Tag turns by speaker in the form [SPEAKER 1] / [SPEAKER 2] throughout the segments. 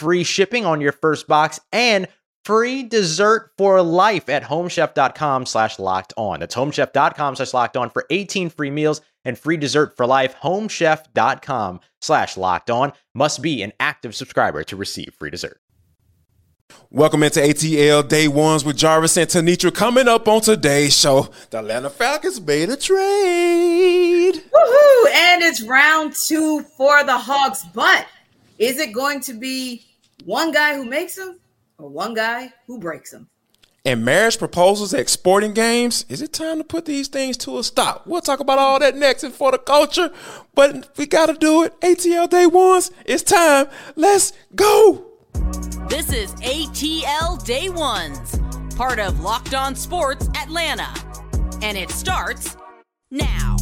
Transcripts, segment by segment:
[SPEAKER 1] free shipping on your first box and free dessert for life at homechef.com slash locked on. That's homechef.com slash locked on for 18 free meals and free dessert for life. Homechef.com slash locked on must be an active subscriber to receive free dessert.
[SPEAKER 2] Welcome into ATL Day Ones with Jarvis and Tenitra. Coming up on today's show, the Atlanta Falcons made a trade.
[SPEAKER 3] Woohoo! And it's round two for the Hawks. But is it going to be one guy who makes them or one guy who breaks them?
[SPEAKER 2] And marriage proposals at sporting games, is it time to put these things to a stop? We'll talk about all that next and for the culture, but we got to do it. ATL Day Ones, it's time. Let's go.
[SPEAKER 4] This is ATL Day Ones, part of Locked On Sports Atlanta. And it starts now.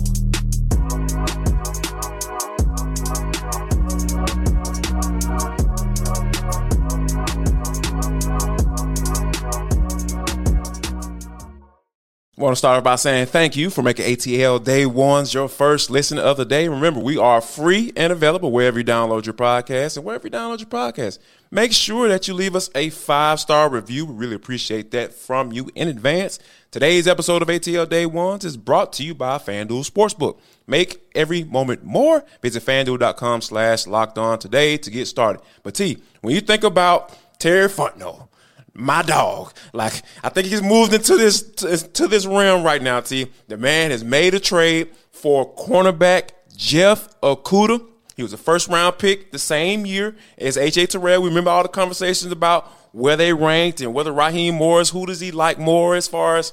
[SPEAKER 2] Want to start by saying thank you for making ATL Day Ones your first listen of the day. Remember, we are free and available wherever you download your podcast and wherever you download your podcast. Make sure that you leave us a five star review. We really appreciate that from you in advance. Today's episode of ATL Day Ones is brought to you by FanDuel Sportsbook. Make every moment more. Visit fanduel.com slash locked on today to get started. But T, when you think about Terry Fontenot, my dog. Like I think he's moved into this to, this realm right now. T. The man has made a trade for cornerback Jeff Okudah. He was a first round pick the same year as AJ Terrell. We remember all the conversations about where they ranked and whether Raheem Morris, who does he like more as far as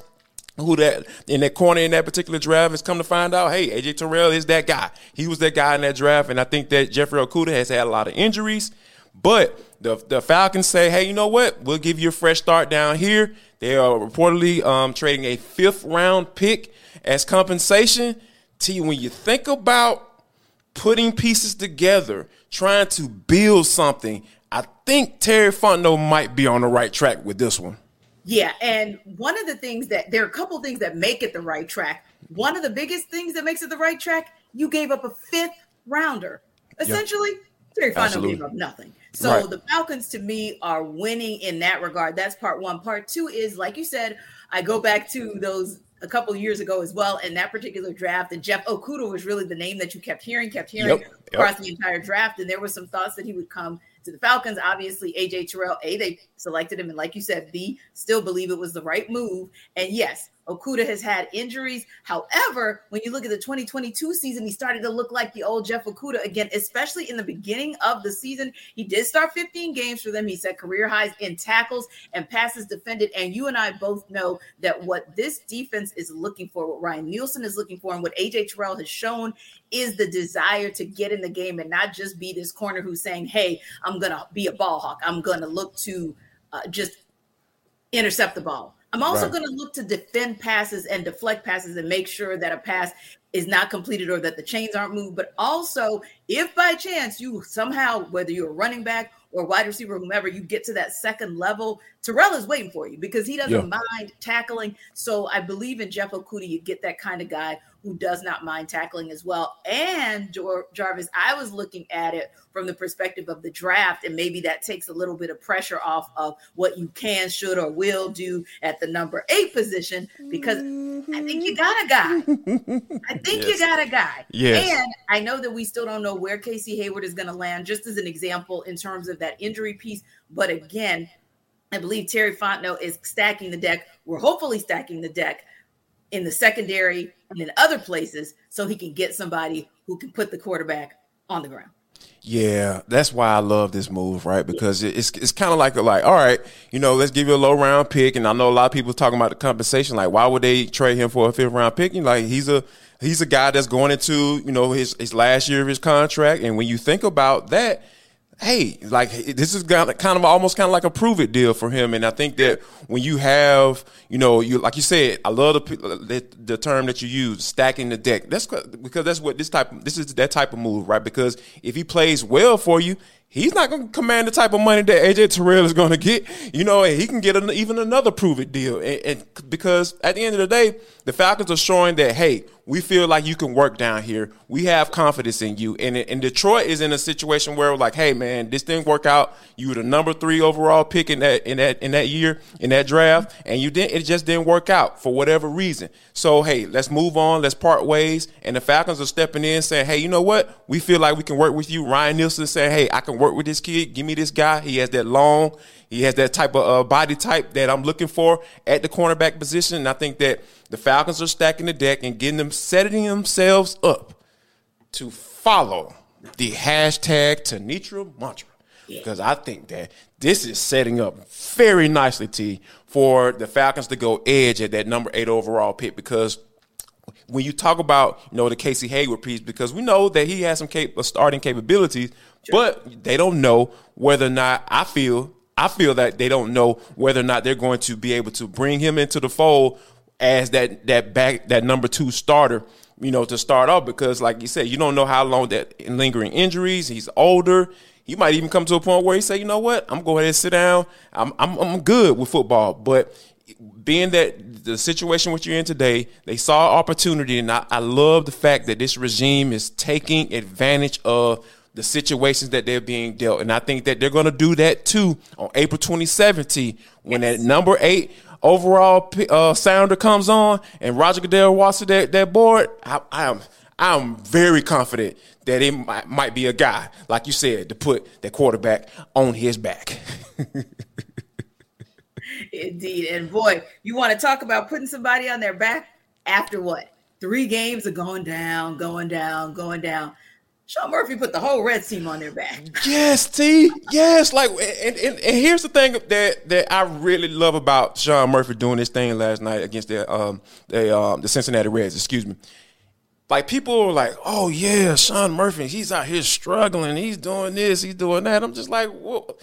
[SPEAKER 2] who that in that corner in that particular draft has come to find out, hey, AJ Terrell is that guy. He was that guy in that draft, and I think that Jeffrey Okudah has had a lot of injuries. But the the Falcons say, hey, you know what? We'll give you a fresh start down here. They are reportedly um, trading a fifth round pick as compensation. T, when you think about putting pieces together, trying to build something, I think Terry Fontenot might be on the right track with this one.
[SPEAKER 3] Yeah, and one of the things that there are a couple things that make it the right track. One of the biggest things that makes it the right track, you gave up a fifth rounder. Essentially, yep. Terry Fontenot gave up nothing. So right. the Falcons to me are winning in that regard. That's part one. Part two is like you said, I go back to those a couple years ago as well in that particular draft. And Jeff Okudah was really the name that you kept hearing, kept hearing yep. across yep. the entire draft. And there were some thoughts that he would come to the Falcons. Obviously, AJ Terrell, A, they selected him. And like you said, B, still believe it was the right move. And yes, Okudah has had injuries. However, when you look at the 2022 season, he started to look like the old Jeff Okudah again, especially in the beginning of the season. He did start 15 games for them. He set career highs in tackles and passes defended. And you and I both know that what this defense is looking for, what Ryan Nielsen is looking for, and what AJ Terrell has shown is the desire to get in the game and not just be this corner who's saying, Hey, I'm going to be a ball hawk. I'm going to look to uh, just intercept the ball. I'm also right. going to look to defend passes and deflect passes and make sure that a pass is not completed or that the chains aren't moved. But also, if by chance you somehow, whether you're a running back or wide receiver, whomever, you get to that second level, Terrell is waiting for you because he doesn't yeah. mind tackling. So I believe in Jeff Okudah, you get that kind of guy who does not mind tackling as well. And Jar- Jarvis, I was looking at it from the perspective of the draft, and maybe that takes a little bit of pressure off of what you can, should, or will do at the number eight position because I think you got a guy. I think yes. you got a guy. Yes. And I know that we still don't know where Casey Hayward is going to land, just as an example in terms of that injury piece. But again, I believe Terry Fontenot is stacking the deck. We're hopefully stacking the deck in the secondary and in other places so he can get somebody who can put the quarterback on the ground.
[SPEAKER 2] Yeah, that's why I love this move, right? Because it's it's kind of like like, all right, you know, let's give you a low round pick, and I know a lot of people talking about the compensation. Like, why would they trade him for a fifth round pick? And like, he's a he's a guy that's going into you know his his last year of his contract, and when you think about that, hey, like this is kind of almost kind of like a prove it deal for him. And I think that when you have, you know, you like you said, I love the the, the term that you use, stacking the deck. That's because that's what this type. This is that type of move, right? Because if he plays well for you, he's not going to command the type of money that AJ Terrell is going to get. You know, and he can get an, even another prove it deal. And, and, because at the end of the day, the Falcons are showing that hey, we feel like you can work down here. We have confidence in you. And, and Detroit is in a situation where like, hey man, this didn't work out. You were the number three overall pick in that in that in that year in that draft, and you didn't. It just didn't work out for whatever reason. So hey, let's move on. Let's part ways. And the Falcons are stepping in, saying, hey, you know what? We feel like we can work with you. Ryan Nielsen saying, hey, I can work with this kid. Give me this guy. He has that long. He has that type of uh, body type that I'm looking for at the cornerback position. And I think that the Falcons are stacking the deck and getting them setting themselves up to follow the hashtag Tenitra mantra. Because I think that this is setting up very nicely, T, for the Falcons to go edge at that number eight overall pick. Because when you talk about, you know, the Casey Hayward piece, because we know that he has some cap- starting capabilities, but they don't know whether or not I feel I feel that they don't know whether or not they're going to be able to bring him into the fold as that that back that number two starter, you know, to start off because like you said, you don't know how long that lingering injuries. He's older. He might even come to a point where he say, you know what, I'm going to sit down. I'm I'm I'm good with football, but being that the situation which you're in today, they saw opportunity, and I, I love the fact that this regime is taking advantage of the situations that they're being dealt. And I think that they're going to do that too on April 2017 when yes. that number eight overall uh, sounder comes on and Roger Goodell walks to that, that board. I, I am I'm very confident that it might, might be a guy, like you said, to put that quarterback on his back.
[SPEAKER 3] Indeed. And boy, you want to talk about putting somebody on their back after what? Three games are going down, going down, going down. Sean Murphy put the whole red team on their back.
[SPEAKER 2] Yes, T. Yes, like, and, and, and, here's the thing that that I really love about Sean Murphy doing this thing last night against the um the um the Cincinnati Reds. Excuse me. Like people are like, oh yeah, Sean Murphy, he's out here struggling. He's doing this, he's doing that. I'm just like, well,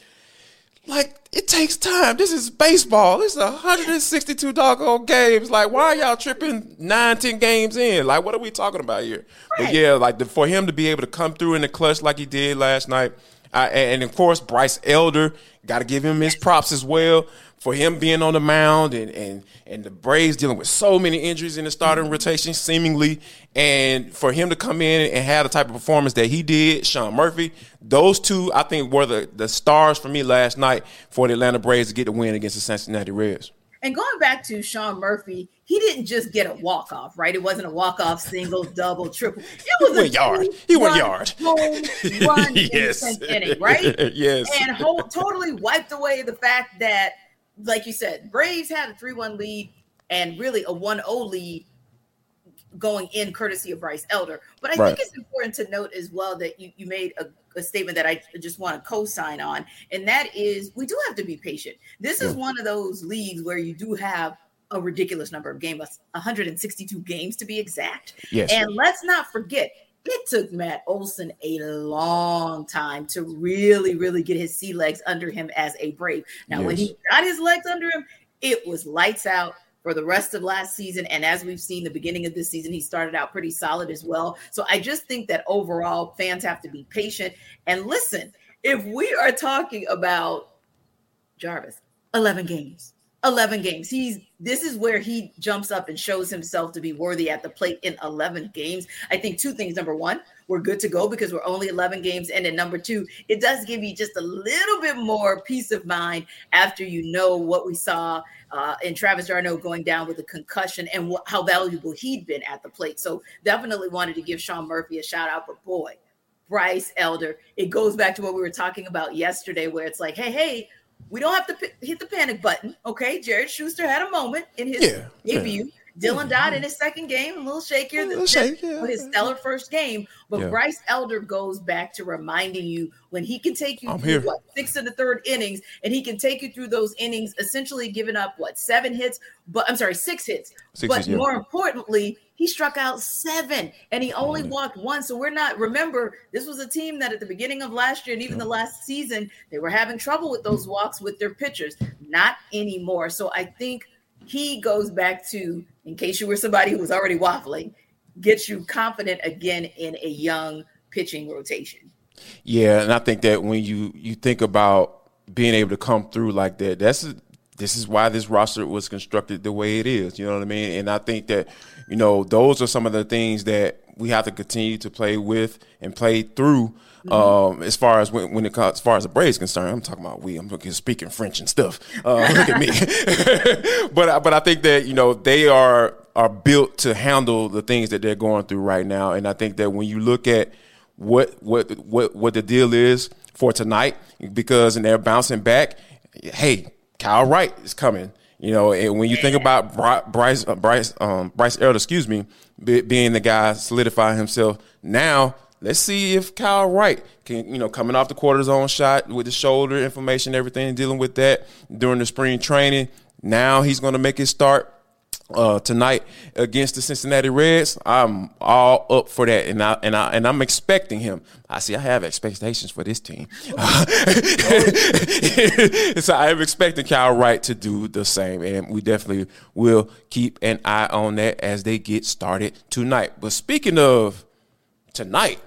[SPEAKER 2] like it takes time. This is baseball. This is 162 doggone games. Like, why are y'all tripping nine, ten games in? Like, what are we talking about here? Right. But yeah, like the, for him to be able to come through in the clutch like he did last night, uh, and, and of course Bryce Elder, got to give him his props as well for him being on the mound and and and the Braves dealing with so many injuries in the starting mm-hmm. rotation, seemingly, and for him to come in and have the type of performance that he did, Sean Murphy, those two I think were the the stars for me last night for the Atlanta Braves to get the win against the Cincinnati Reds.
[SPEAKER 3] And going back to Sean Murphy, he didn't just get a walk off, right? It wasn't a walk off, single, double, triple. It was
[SPEAKER 2] he went yard. He went yard.
[SPEAKER 3] Home run
[SPEAKER 2] yes.
[SPEAKER 3] inning, right?
[SPEAKER 2] yes.
[SPEAKER 3] And whole, totally wiped away the fact that like you said, Braves had a 3 1 lead and really a 1 0 lead going in courtesy of Bryce Elder. But I right. think it's important to note as well that you, you made a, a statement that I just want to co sign on, and that is we do have to be patient. This is one of those leagues where you do have a ridiculous number of games 162 games to be exact.
[SPEAKER 2] Yes.
[SPEAKER 3] And let's not forget, it took Matt Olson a long time to really, really get his sea legs under him as a Brave. Now, yes. when he got his legs under him, it was lights out for the rest of last season. And as we've seen, the beginning of this season, he started out pretty solid as well. So I just think that overall, fans have to be patient and listen. If we are talking about Jarvis, 11 games, 11 games. He's this is where he jumps up and shows himself to be worthy at the plate in 11 games. I think two things. Number one, we're good to go because we're only 11 games. And then number two, it does give you just a little bit more peace of mind after you know what we saw uh, in Travis d'Arnaud going down with a concussion and wh- how valuable he'd been at the plate. So definitely wanted to give Sean Murphy a shout out. But boy, Bryce Elder, it goes back to what we were talking about yesterday, where it's like, hey, hey, we don't have to p- hit the panic button. Okay. Jared Schuster had a moment in his yeah, debut. Yeah. Dylan Dodd in his second game, a little shakier than shake, yeah. his stellar first game. But yeah. Bryce Elder goes back to reminding you when he can take you I'm through what six of the third innings, and he can take you through those innings, essentially giving up what seven hits, but I'm sorry, six hits. Six but hits, yeah. more importantly, he struck out seven and he only walked one. So we're not, remember, this was a team that at the beginning of last year and even the last season, they were having trouble with those walks with their pitchers. Not anymore. So I think he goes back to, in case you were somebody who was already waffling, gets you confident again in a young pitching rotation.
[SPEAKER 2] Yeah, and I think that when you you think about being able to come through like that, that's this is why this roster was constructed the way it is. You know what I mean? And I think that you know those are some of the things that we have to continue to play with and play through. Mm-hmm. Um, as far as when, when it comes, as far as the Braves concerned, I'm talking about we. I'm speaking French and stuff. Uh, look at me. but but I think that you know they are are built to handle the things that they're going through right now. And I think that when you look at what what what what the deal is for tonight, because and they're bouncing back. Hey, Kyle Wright is coming. You know, and when you think about Bryce, uh, Bryce, um, Bryce Elder, excuse me, being the guy solidifying himself now, let's see if Kyle Wright can, you know, coming off the cortisone shot with the shoulder inflammation, everything, dealing with that during the spring training. Now he's going to make his start uh, tonight against the Cincinnati Reds. I'm all up for that, and I and I and I'm expecting him. I see. I have expectations for this team, so I am expecting Kyle Wright to do the same, and we definitely will keep an eye on that as they get started tonight. But speaking of tonight.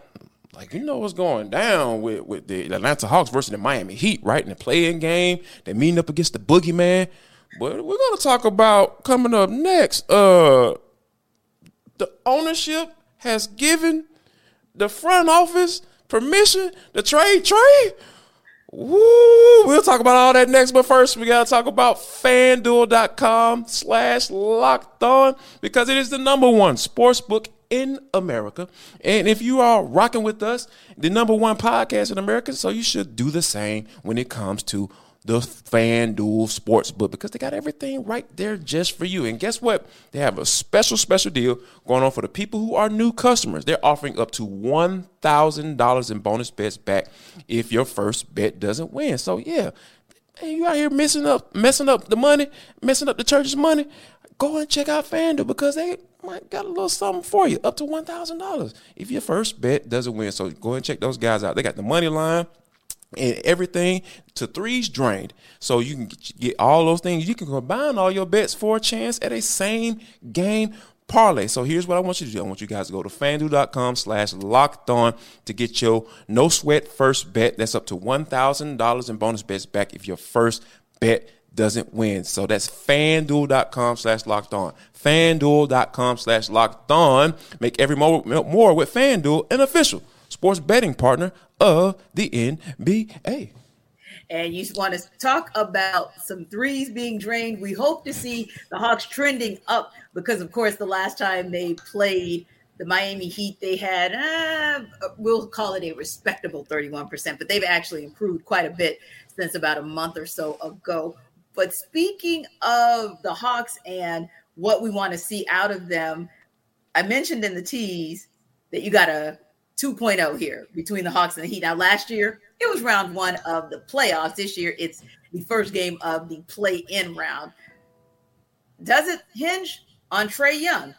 [SPEAKER 2] Like you know what's going down with, with the Atlanta Hawks versus the Miami Heat, right? In the playing game, they're meeting up against the boogeyman. But we're gonna talk about coming up next. Uh, the ownership has given the front office permission to trade trade. Woo! We'll talk about all that next, but first we gotta talk about fanduel.com slash locked on because it is the number one sports book in America. And if you are rocking with us, the number one podcast in America, so you should do the same when it comes to the FanDuel Sportsbook because they got everything right there just for you. And guess what? They have a special, special deal going on for the people who are new customers. They're offering up to $1,000 in bonus bets back if your first bet doesn't win. So, yeah, hey, you out here messing up, messing up the money, messing up the church's money. Go and check out FanDuel because they might got a little something for you, up to $1,000 if your first bet doesn't win. So, go and check those guys out. They got the money line and everything to threes drained. So you can get all those things. You can combine all your bets for a chance at a same game parlay. So here's what I want you to do. I want you guys to go to fanduel.com slash locked on to get your no sweat first bet. That's up to $1,000 in bonus bets back if your first bet doesn't win. So that's fanduel.com slash locked on. Fanduel.com slash locked on. Make every more, more with Fanduel an official sports betting partner of the NBA.
[SPEAKER 3] And you want to talk about some threes being drained. We hope to see the Hawks trending up because, of course, the last time they played the Miami Heat, they had, uh, we'll call it a respectable 31%, but they've actually improved quite a bit since about a month or so ago. But speaking of the Hawks and what we want to see out of them, I mentioned in the tease that you got to 2.0 here between the Hawks and the Heat. Now, last year it was round one of the playoffs. This year it's the first game of the play in round. Does it hinge on Trae Young?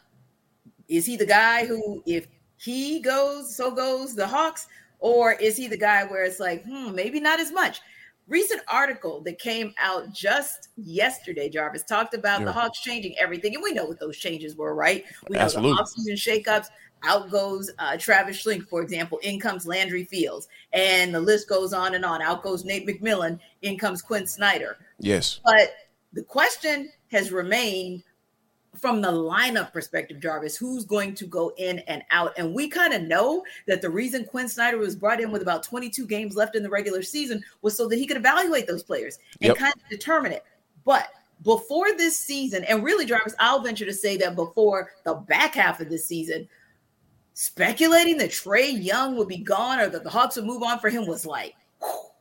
[SPEAKER 3] Is he the guy who, if he goes, so goes the Hawks? Or is he the guy where it's like, hmm, maybe not as much? Recent article that came out just yesterday, Jarvis, talked about yeah. the Hawks changing everything. And we know what those changes were, right? We know Absolutely. the offseason shakeups out goes uh, Travis Schlenk, for example, in comes Landry Fields, and the list goes on and on. Out goes Nate McMillan, in comes Quin Snyder.
[SPEAKER 2] Yes.
[SPEAKER 3] But the question has remained from the lineup perspective, Jarvis, who's going to go in and out? And we kind of know that the reason Quin Snyder was brought in with about 22 games left in the regular season was so that he could evaluate those players and yep. kind of determine it. But before this season, and really, Jarvis, I'll venture to say that before the back half of this season, speculating that Trae Young would be gone or that the Hawks would move on for him was like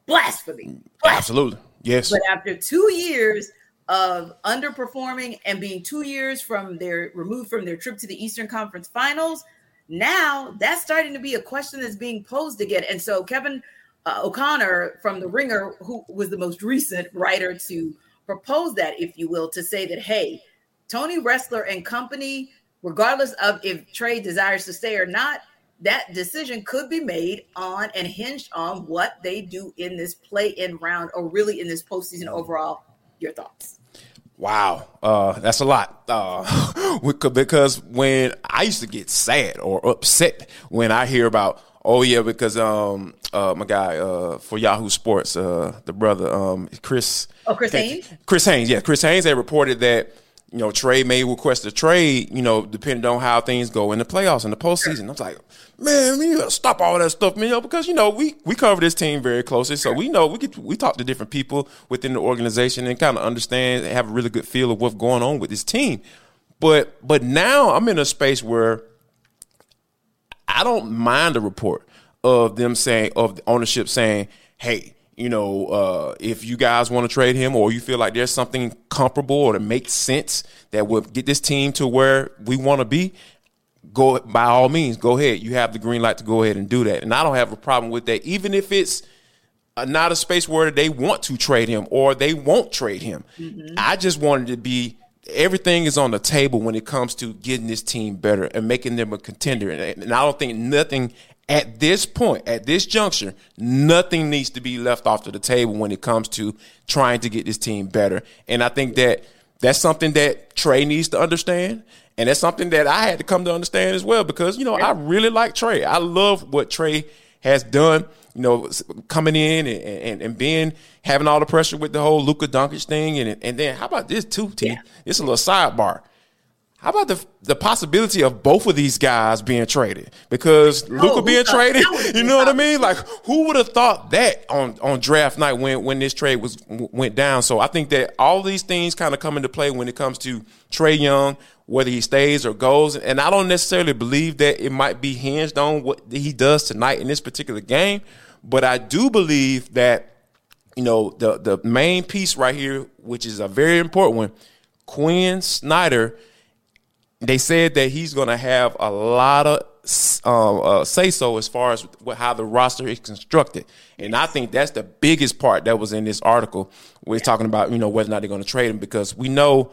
[SPEAKER 3] blasphemy. blasphemy.
[SPEAKER 2] Absolutely. Yes.
[SPEAKER 3] But after two years, of underperforming and being two years from their removed from their trip to the Eastern Conference Finals. Now that's starting to be a question that's being posed again. And so Kevin uh, O'Connor from The Ringer, who was the most recent writer to propose that, if you will, to say that, hey, Tony Ressler and company, regardless of if Trae desires to stay or not, that decision could be made on and hinged on what they do in this play in round or really in this postseason overall. Your thoughts?
[SPEAKER 2] Wow, uh, that's a lot. Uh, because when I used to get sad or upset when I hear about, oh yeah, because um, uh, my guy uh, for Yahoo Sports, uh, the brother um, Chris.
[SPEAKER 3] Oh, Chris Haynes.
[SPEAKER 2] Chris Haynes, yeah, Chris Haynes had reported that you know, Trae may request a trade, you know, depending on how things go in the playoffs and the postseason. I was like, man, you gotta stop all that stuff, man, because you know we we cover this team very closely, so we know we get we talk to different people within the organization and kind of understand and have a really good feel of what's going on with this team. But but now I'm in a space where I don't mind a report of them saying of the ownership saying, hey you know, uh, if you guys want to trade him or you feel like there's something comparable or that makes sense that would get this team to where we want to be, go by all means, go ahead. You have the green light to go ahead and do that. And I don't have a problem with that, even if it's not a space where they want to trade him or they won't trade him. Mm-hmm. I just wanted to be everything is on the table when it comes to getting this team better and making them a contender. And I don't think nothing at this point, at this juncture, nothing needs to be left off to the table when it comes to trying to get this team better. And I think that that's something that Trae needs to understand. And that's something that I had to come to understand as well because, you know, I really like Trae. I love what Trae has done, you know, coming in and, and, and being having all the pressure with the whole Luka Doncic thing. And, and then how about this too, T? Yeah. It's a little sidebar. How about the the possibility of both of these guys being traded? Because oh, Luka being traded, you know what I mean? Like, who would have thought that on, on draft night when when this trade was went down? So I think that all these things kind of come into play when it comes to Trae Young, whether he stays or goes. And I don't necessarily believe that it might be hinged on what he does tonight in this particular game, but I do believe that you know the the main piece right here, which is a very important one, Quin Snyder they said that he's going to have a lot of um, uh, say so as far as how the roster is constructed, and I think that's the biggest part that was in this article. We're talking about you know whether or not they're going to trade him because we know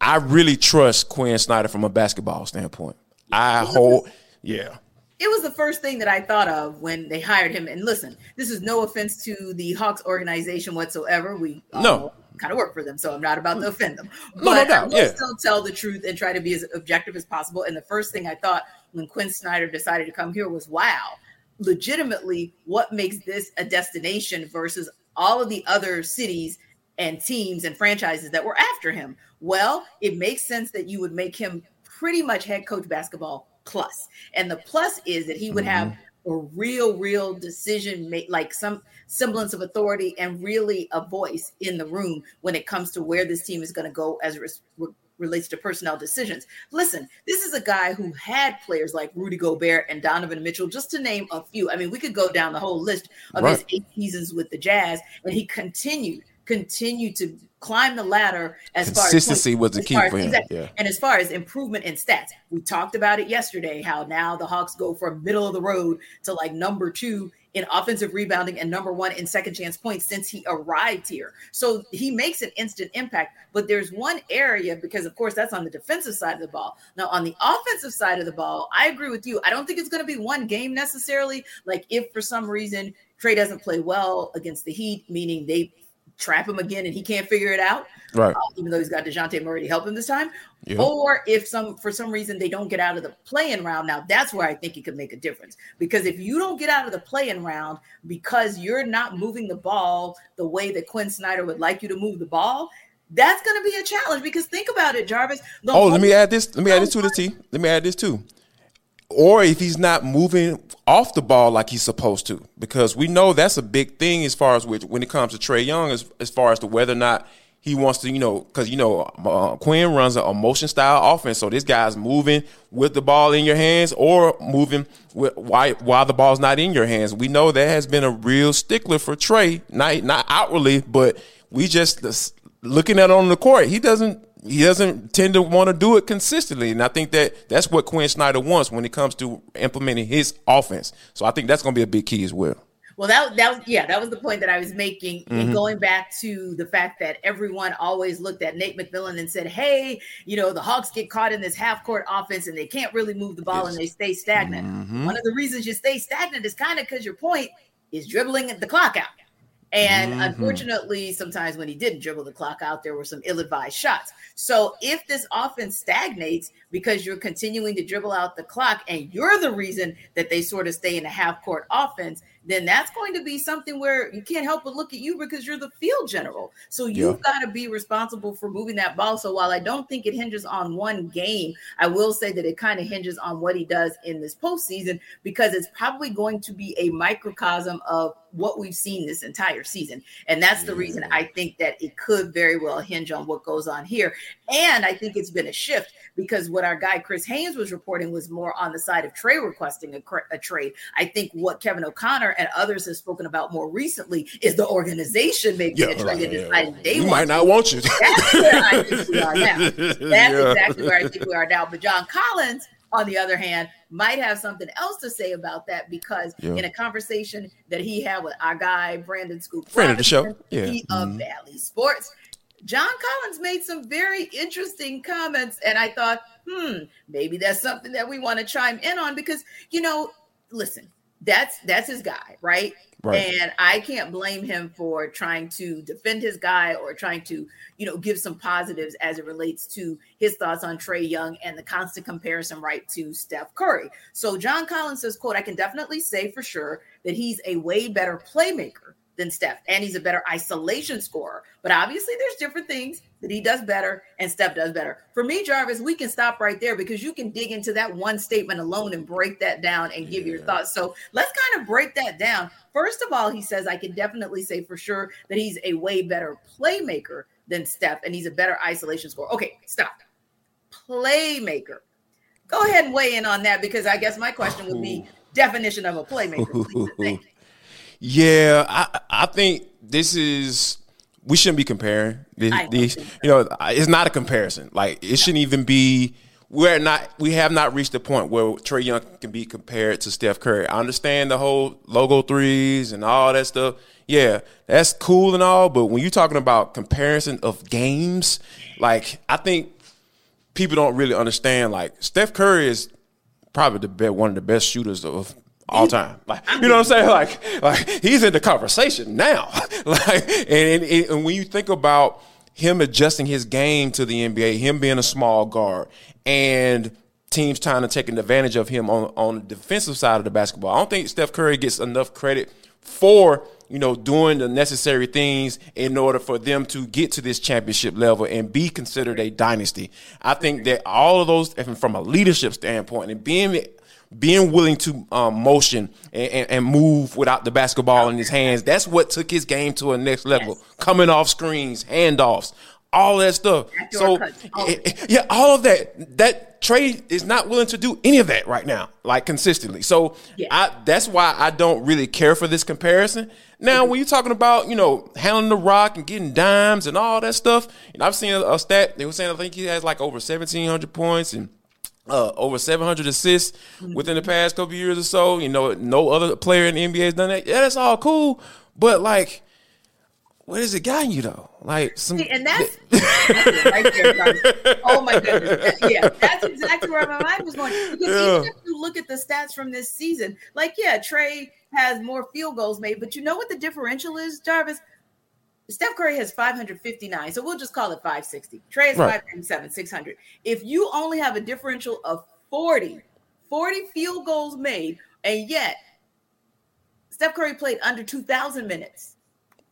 [SPEAKER 2] I really trust Quin Snyder from a basketball standpoint. I hold, yeah.
[SPEAKER 3] It was the first thing that I thought of when they hired him. And listen, this is no offense to the Hawks organization whatsoever. We
[SPEAKER 2] no
[SPEAKER 3] kind of work for them, so I'm not about to offend them.
[SPEAKER 2] But no, no doubt. I will
[SPEAKER 3] yeah. still tell the truth and try to be as objective as possible. And the first thing I thought when Quin Snyder decided to come here was, wow, legitimately, what makes this a destination versus all of the other cities and teams and franchises that were after him? Well, it makes sense that you would make him pretty much head coach basketball plus. And the plus is that he would mm-hmm. have a real, real decision make like some semblance of authority and really a voice in the room when it comes to where this team is going to go as re- relates to personnel decisions. Listen, this is a guy who had players like Rudy Gobert and Donovan Mitchell, just to name a few. I mean, we could go down the whole list of right. his eight seasons with the Jazz, and he continued continued to climb the ladder as
[SPEAKER 2] far as consistency was the key for him. Exactly. Yeah.
[SPEAKER 3] And as far as improvement in stats, we talked about it yesterday. How now the Hawks go from middle of the road to like number two in offensive rebounding and number one in second chance points since he arrived here. So he makes an instant impact. But there's one area, because of course that's on the defensive side of the ball. Now, on the offensive side of the ball, I agree with you. I don't think it's going to be one game necessarily. Like if for some reason Trae doesn't play well against the Heat, meaning they trap him again and he can't figure it out,
[SPEAKER 2] right? Uh,
[SPEAKER 3] even though he's got Dejounte Murray to help him this time. Yeah. Or if some for some reason they don't get out of the playing round, now that's where I think it could make a difference. Because if you don't get out of the playing round because you're not moving the ball the way that Quin Snyder would like you to move the ball, that's going to be a challenge. Because think about it, Jarvis.
[SPEAKER 2] oh, let me add this. Let me add this to the T. Let me add this too. Or if he's not moving off the ball like he's supposed to, because we know that's a big thing as far as when it comes to Trae Young, as as far as to whether or not he wants to, you know, because you know uh, Quin runs a, motion style offense, so this guy's moving with the ball in your hands or moving with, while while the ball's not in your hands. We know that has been a real stickler for Trae, not not outwardly, but we just looking at on the court, he doesn't he doesn't tend to want to do it consistently. And I think that that's what Quin Snyder wants when it comes to implementing his offense. So I think that's going to be a big key as well.
[SPEAKER 3] Well, that that was yeah, that was the point that I was making. Mm-hmm. Going back to the fact that everyone always looked at Nate McMillan and said, "Hey, you know, the Hawks get caught in this half court offense and they can't really move the ball yes. and they stay stagnant." Mm-hmm. One of the reasons you stay stagnant is kind of because your point is dribbling the clock out. And mm-hmm. unfortunately, sometimes when he didn't dribble the clock out, there were some ill advised shots. So if this offense stagnates because you're continuing to dribble out the clock and you're the reason that they sort of stay in a half court offense, then that's going to be something where you can't help but look at you because you're the field general. So you've yeah. got to be responsible for moving that ball. So while I don't think it hinges on one game, I will say that it kind of hinges on what he does in this postseason because it's probably going to be a microcosm of what we've seen this entire season. And that's the reason I think that it could very well hinge on what goes on here. And I think it's been a shift because what our guy Chris Haynes was reporting was more on the side of Trae requesting a, a trade. I think what Kevin O'Connor and others have spoken about more recently is the organization making yeah, a trade and deciding they
[SPEAKER 2] might not want you.
[SPEAKER 3] That's where I think we are now. That's yeah. exactly where I think we are now. But John Collins on the other hand, might have something else to say about that because yeah. in a conversation that he had with our guy Brandon Scoop,
[SPEAKER 2] friend of the show, yeah.
[SPEAKER 3] of mm-hmm. Valley Sports, John Collins made some very interesting comments, and I thought, hmm, maybe that's something that we want to chime in on because you know, listen, that's that's his guy, right? Right. And I can't blame him for trying to defend his guy or trying to, you know, give some positives as it relates to his thoughts on Trae Young and the constant comparison right to Steph Curry. So John Collins says, quote, I can definitely say for sure that he's a way better playmaker than Steph, and he's a better isolation scorer. But obviously, there's different things that he does better and Steph does better. For me, Jarvis, we can stop right there because you can dig into that one statement alone and break that down and give yeah. your thoughts. So let's kind of break that down. First of all, he says, I can definitely say for sure that he's a way better playmaker than Steph, and he's a better isolation scorer. Okay, stop. Playmaker. Go ahead and weigh in on that because I guess my question would be definition of a playmaker.
[SPEAKER 2] Yeah, I I think this is we shouldn't be comparing these. you know, it's not a comparison. Like it shouldn't even be. We're not. We have not reached the point where Trae Young can be compared to Steph Curry. I understand the whole logo threes and all that stuff. Yeah, that's cool and all. But when you're talking about comparison of games, like I think people don't really understand. Like Steph Curry is probably the best, one of the best shooters of all time. Like you know what I'm saying? Like like he's in the conversation now. like and, and, and, when you think about him adjusting his game to the NBA, him being a small guard, and teams trying to take advantage of him on on the defensive side of the basketball, I don't think Steph Curry gets enough credit for you know doing the necessary things in order for them to get to this championship level and be considered a dynasty. I think that all of those, from a leadership standpoint, and being being willing to um, motion and, and, and, move without the basketball in his hands. That's what took his game to a next level. Yes. Coming off screens, handoffs, all that stuff. So all eh, eh, yeah, all of that. That Trae is not willing to do any of that right now, like consistently. So yeah. I, that's why I don't really care for this comparison. Now, when you're talking about you know handling the rock and getting dimes and all that stuff, and I've seen a, a stat. They were saying I think he has like over 1,700 points and uh, over 700 assists within the past couple years or so. You know, no other player in the NBA has done that. Yeah, that's all cool, but like, what has it gotten you though? Like some,
[SPEAKER 3] See, and that's, right there, Oh my goodness, yeah, that's exactly where my mind was going. Because yeah. even if you look at the stats from this season, like yeah, Trae has more field goals made, but you know what the differential is, Jarvis? Steph Curry has 559, so we'll just call it 560. Trae is right. 537, 600. If you only have a differential of 40, 40 field goals made, and yet Steph Curry played under 2,000 minutes.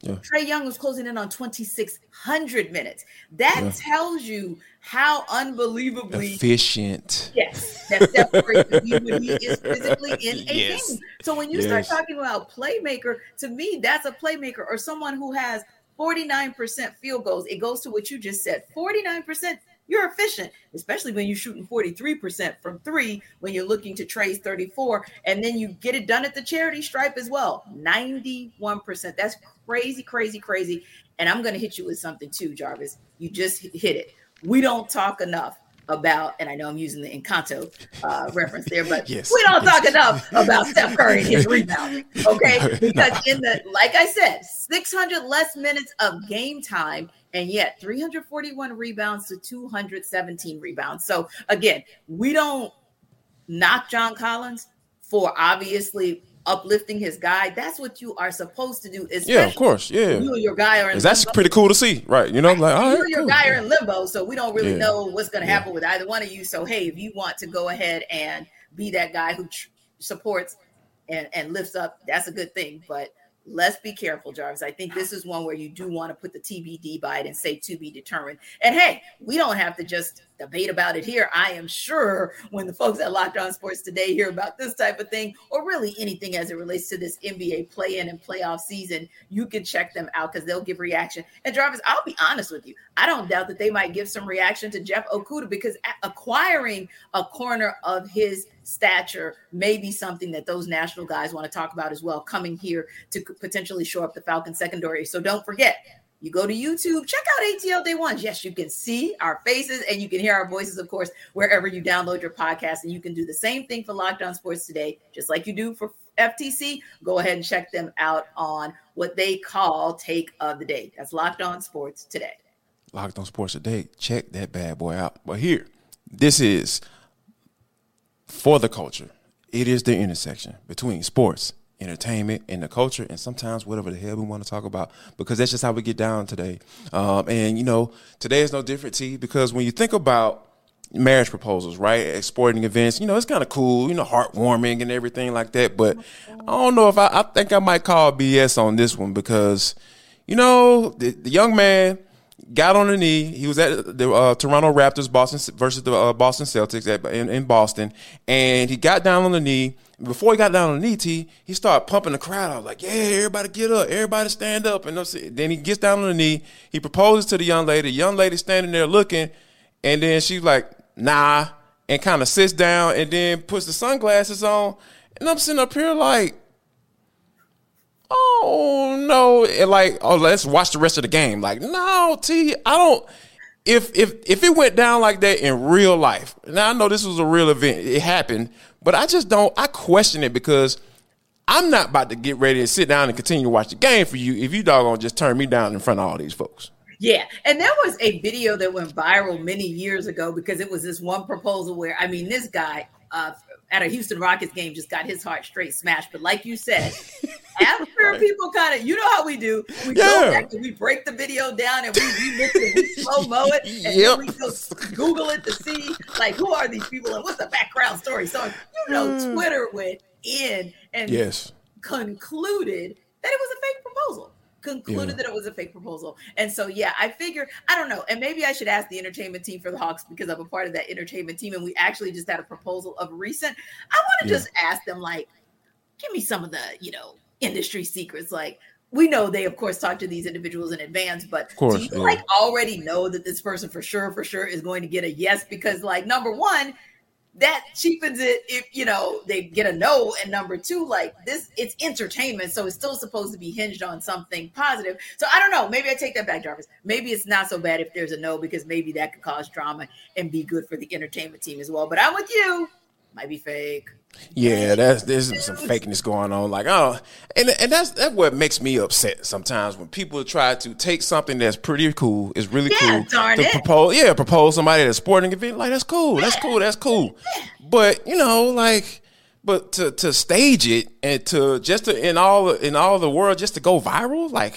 [SPEAKER 3] Yeah. Trae Young was closing in on 2,600 minutes. That yeah. tells you how unbelievably
[SPEAKER 2] efficient.
[SPEAKER 3] Yes, that Steph Curry be when he is physically in a yes. game. So when you yes. start talking about playmaker, to me, that's a playmaker or someone who has 49% field goals. It goes to what you just said 49%. You're efficient, especially when you're shooting 43% from three, when you're looking to trace 34, and then you get it done at the charity stripe as well 91%. That's crazy, crazy, crazy. And I'm going to hit you with something too, Jarvis. You just hit it. We don't talk enough about, and I know I'm using the Encanto uh, reference there, but yes, we don't yes. talk enough about Steph Curry and his rebounding. Okay, because in the like I said, 600 less minutes of game time, and yet 341 rebounds to 217 rebounds. So again, we don't knock John Collins for obviously uplifting his guy. That's what you are supposed to do.
[SPEAKER 2] Is yeah, of course. Yeah,
[SPEAKER 3] you and your guy are.
[SPEAKER 2] that's pretty cool to see, right? You know, like
[SPEAKER 3] you and your cool. guy are in limbo, so we don't really yeah. know what's going to happen yeah. with either one of you. So hey, if you want to go ahead and be that guy who tr- supports and and lifts up, that's a good thing. But let's be careful, Jarvis. I think this is one where you do want to put the TBD by it and say to be determined. And hey, we don't have to just debate about it here. I am sure when the folks at Locked On Sports today hear about this type of thing, or really anything as it relates to this NBA play in and playoff season, you can check them out because they'll give reaction. And Jarvis, I'll be honest with you. I don't doubt that they might give some reaction to Jeff Okudah because acquiring a corner of his stature may be something that those national guys want to talk about as well, coming here to potentially show up the Falcon secondary. So don't forget, you go to YouTube, check out ATL Day Ones. Yes, you can see our faces and you can hear our voices, of course, wherever you download your podcast. And you can do the same thing for Locked On Sports today, just like you do for FTC. Go ahead and check them out on what they call Take of the Day. That's Locked On Sports today.
[SPEAKER 2] Locked On Sports today. Check that bad boy out. But here, this is for the culture. It is the intersection between sports entertainment and the culture and sometimes whatever the hell we want to talk about because that's just how we get down today um, and you know today is no different t because when you think about marriage proposals right sporting events you know it's kind of cool you know heartwarming and everything like that but i don't know if i, I think i might call bs on this one because you know the, the young man got on the knee. He was at the uh, Toronto Raptors Boston versus the uh, Boston Celtics at, in, in, Boston, and he got down on the knee. Before he got down on the knee, T, he started pumping the crowd. I was like, "Yeah, everybody get up, everybody stand up." And then he gets down on the knee. He proposes to the young lady. The young lady standing there looking, and then she's like, "Nah," and kind of sits down, and then puts the sunglasses on. And I'm sitting up here like, oh no, and like, oh, let's watch the rest of the game. Like, no, T, I don't. If if if it went down like that in real life, now I know this was a real event, it happened, but I just don't. I question it because I'm not about to get ready to sit down and continue to watch the game for you if you doggone just turn me down in front of all these folks.
[SPEAKER 3] Yeah. And there was a video that went viral many years ago because it was this one proposal where, I mean, this guy uh, at a Houston Rockets game just got his heart straight smashed. But like you said, after people kind of, you know how we do, we yeah. go back and we break the video down and we remix it, we slow mo it, and yep. then we go Google it to see like who are these people and what's the background story. So you know, mm. Twitter went in and
[SPEAKER 2] yes.
[SPEAKER 3] concluded that it was a fake proposal concluded yeah. that it was a fake proposal. And so, yeah, I figure, I don't know. And maybe I should ask the entertainment team for the Hawks because I'm a part of that entertainment team. And we actually just had a proposal of recent. I want to yeah. just ask them, like, give me some of the, you know, industry secrets. Like, we know they, of course, talk to these individuals in advance, but course, do you yeah. like already know that this person for sure, for sure is going to get a yes? Because, like, number one, that cheapens it if you know they get a no and number two like this it's entertainment so it's still supposed to be hinged on something positive so i don't know maybe i take that back jarvis maybe it's not so bad if there's a no because maybe that could cause drama and be good for the entertainment team as well but i'm with you might be fake
[SPEAKER 2] yeah, that's there's some fakeness going on. Like, oh, and and that's that's what makes me upset sometimes when people try to take something that's pretty cool, is really yeah, cool, to it. propose. Yeah, propose somebody at a sporting event. Like, that's cool. That's cool. That's cool. But you know, like, but to to stage it and to just to in all in all the world just to go viral, like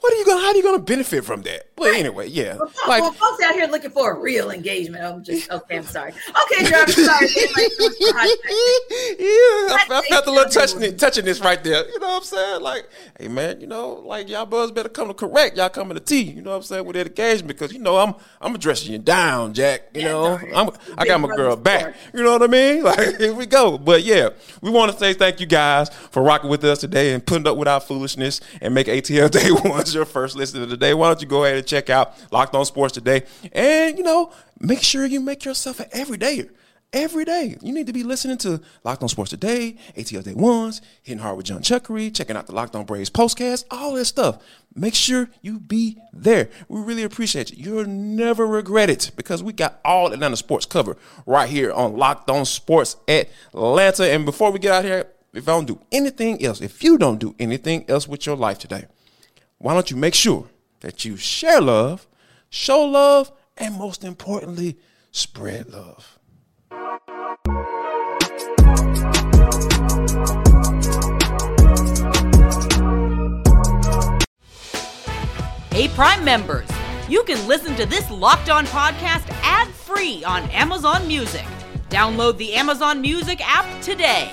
[SPEAKER 2] what are you gonna? How are you gonna benefit from that? Well, anyway, yeah.
[SPEAKER 3] Well, like, well, folks out here looking for a real engagement. I'm just okay. I'm sorry. Okay, Travis. Sorry.
[SPEAKER 2] yeah, I, I felt a little touching touching this right there. You know what I'm saying? Like, hey man, you know, like y'all buzz better come to correct. Y'all coming to T. You know what I'm saying with that engagement because you know I'm I'm addressing you down, Jack. You yeah, know, I'm I got my girl back. You know what I mean? Like here we go. But yeah, we want to say thank you guys for rocking with us today and putting up with our foolishness and make ATL Day One's your first listen of the day. Why don't you go ahead and check out Locked On Sports today? And, you know, make sure you make yourself an everydayer. every day. You need to be listening to Locked On Sports Today, ATL Day Ones, Hitting Hard with John Chuckery, checking out the Locked On Braves postcast, all that stuff. Make sure you be there. We really appreciate you. You'll never regret it because we got all Atlanta sports covered right here on Locked On Sports Atlanta. And before we get out here, if I don't do anything else, if you don't do anything else with your life today, why don't you make sure that you share love, show love, and most importantly, spread love.
[SPEAKER 4] Hey, Prime members, you can listen to this locked on podcast ad free on Amazon Music. Download the Amazon Music app today.